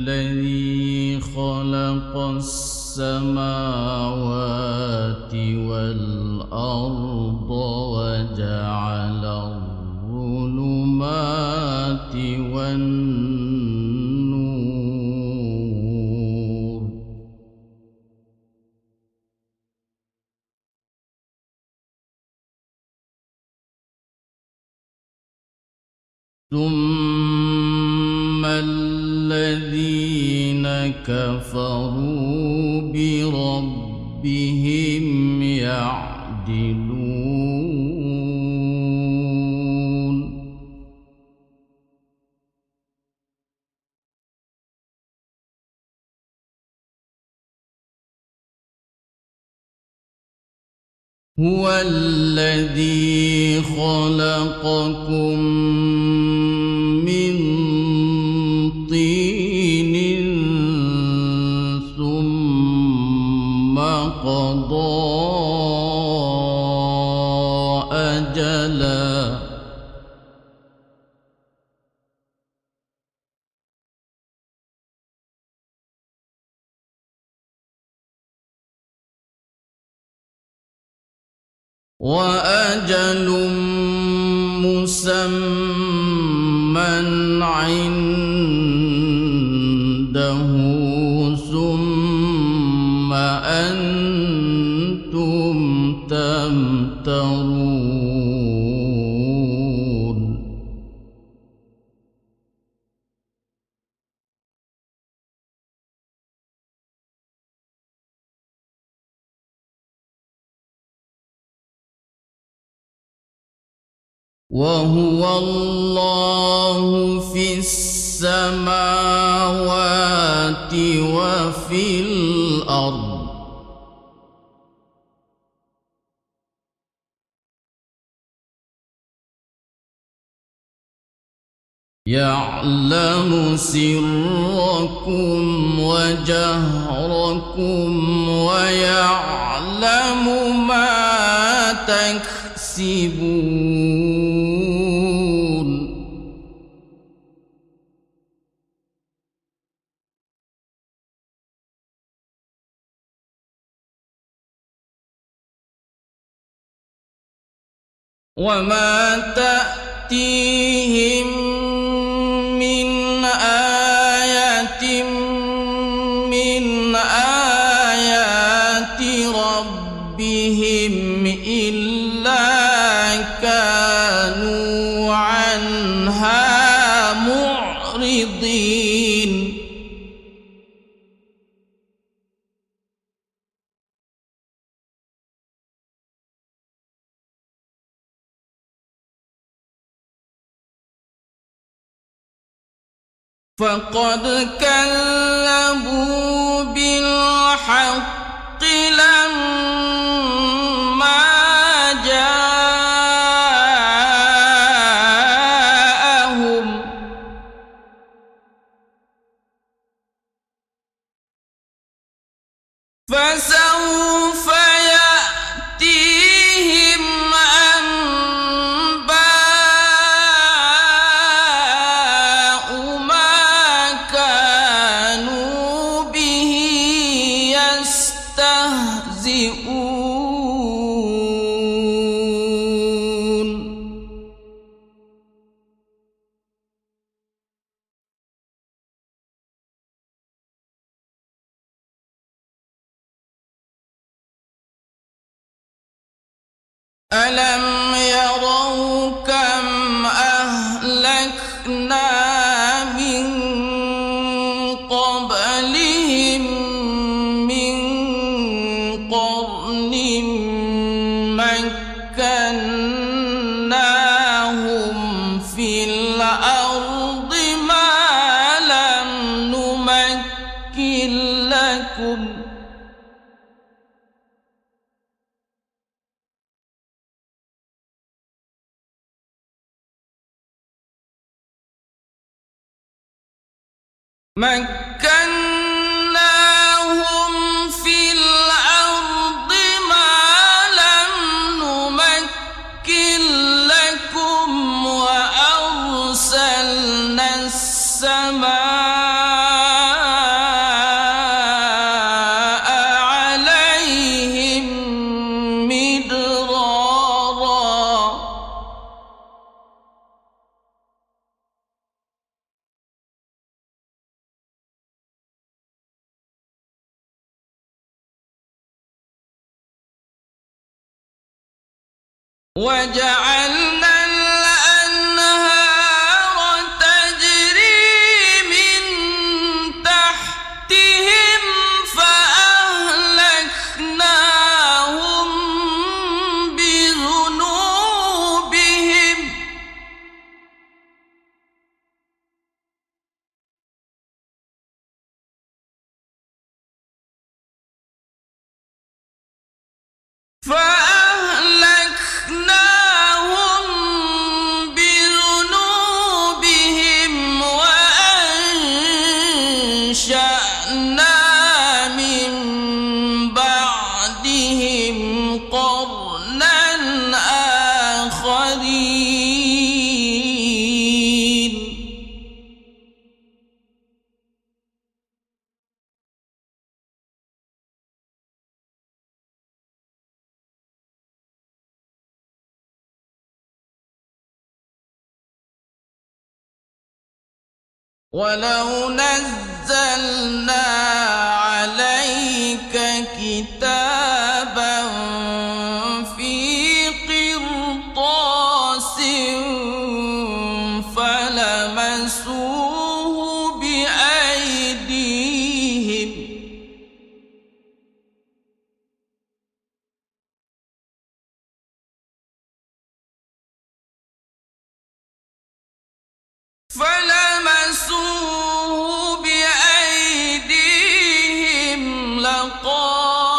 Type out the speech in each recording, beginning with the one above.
الذي خلق السماوات والأرض وجعل الظلمات والنور. ثم كفروا بربهم يعدلون هو الذي خلقكم وأجل مسمى عنده ثم أنتم تمترون. وهو الله في السماوات وفي الأرض. يعلم سركم وجهركم ويعلم ما تكسبون. وما تأتيهم من آية من آيات ربهم إلا كانوا عنها معرضين فقد كذبوا ألم مكناهم وجعلنا الأنهار تجري من تحتهم فأهلكناهم بذنوبهم. فأهلكناهم من ولو نزلنا عليك كتابا في قرطاس فلمسوه لقال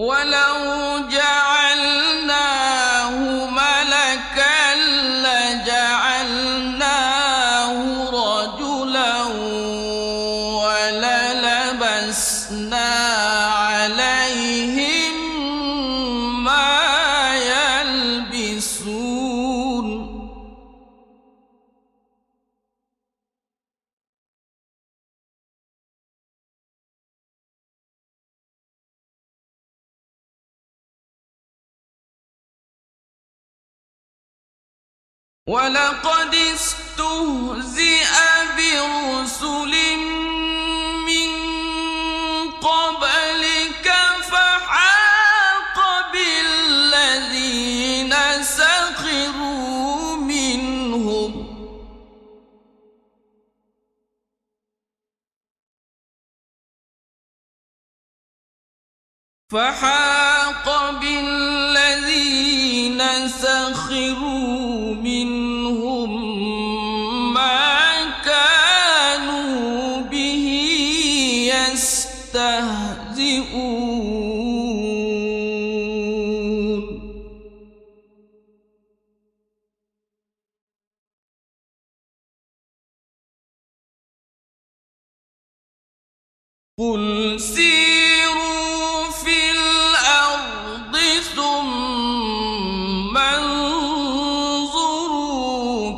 ولو ولقد استهزئ برسل من قبلك فحاق بالذين سخروا منهم. فحاق بالذين سخروا قل سيروا في الأرض ثم انظروا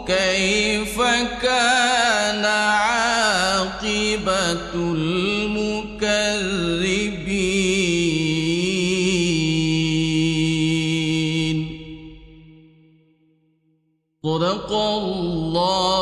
كيف كان عاقبة المكذبين صدق الله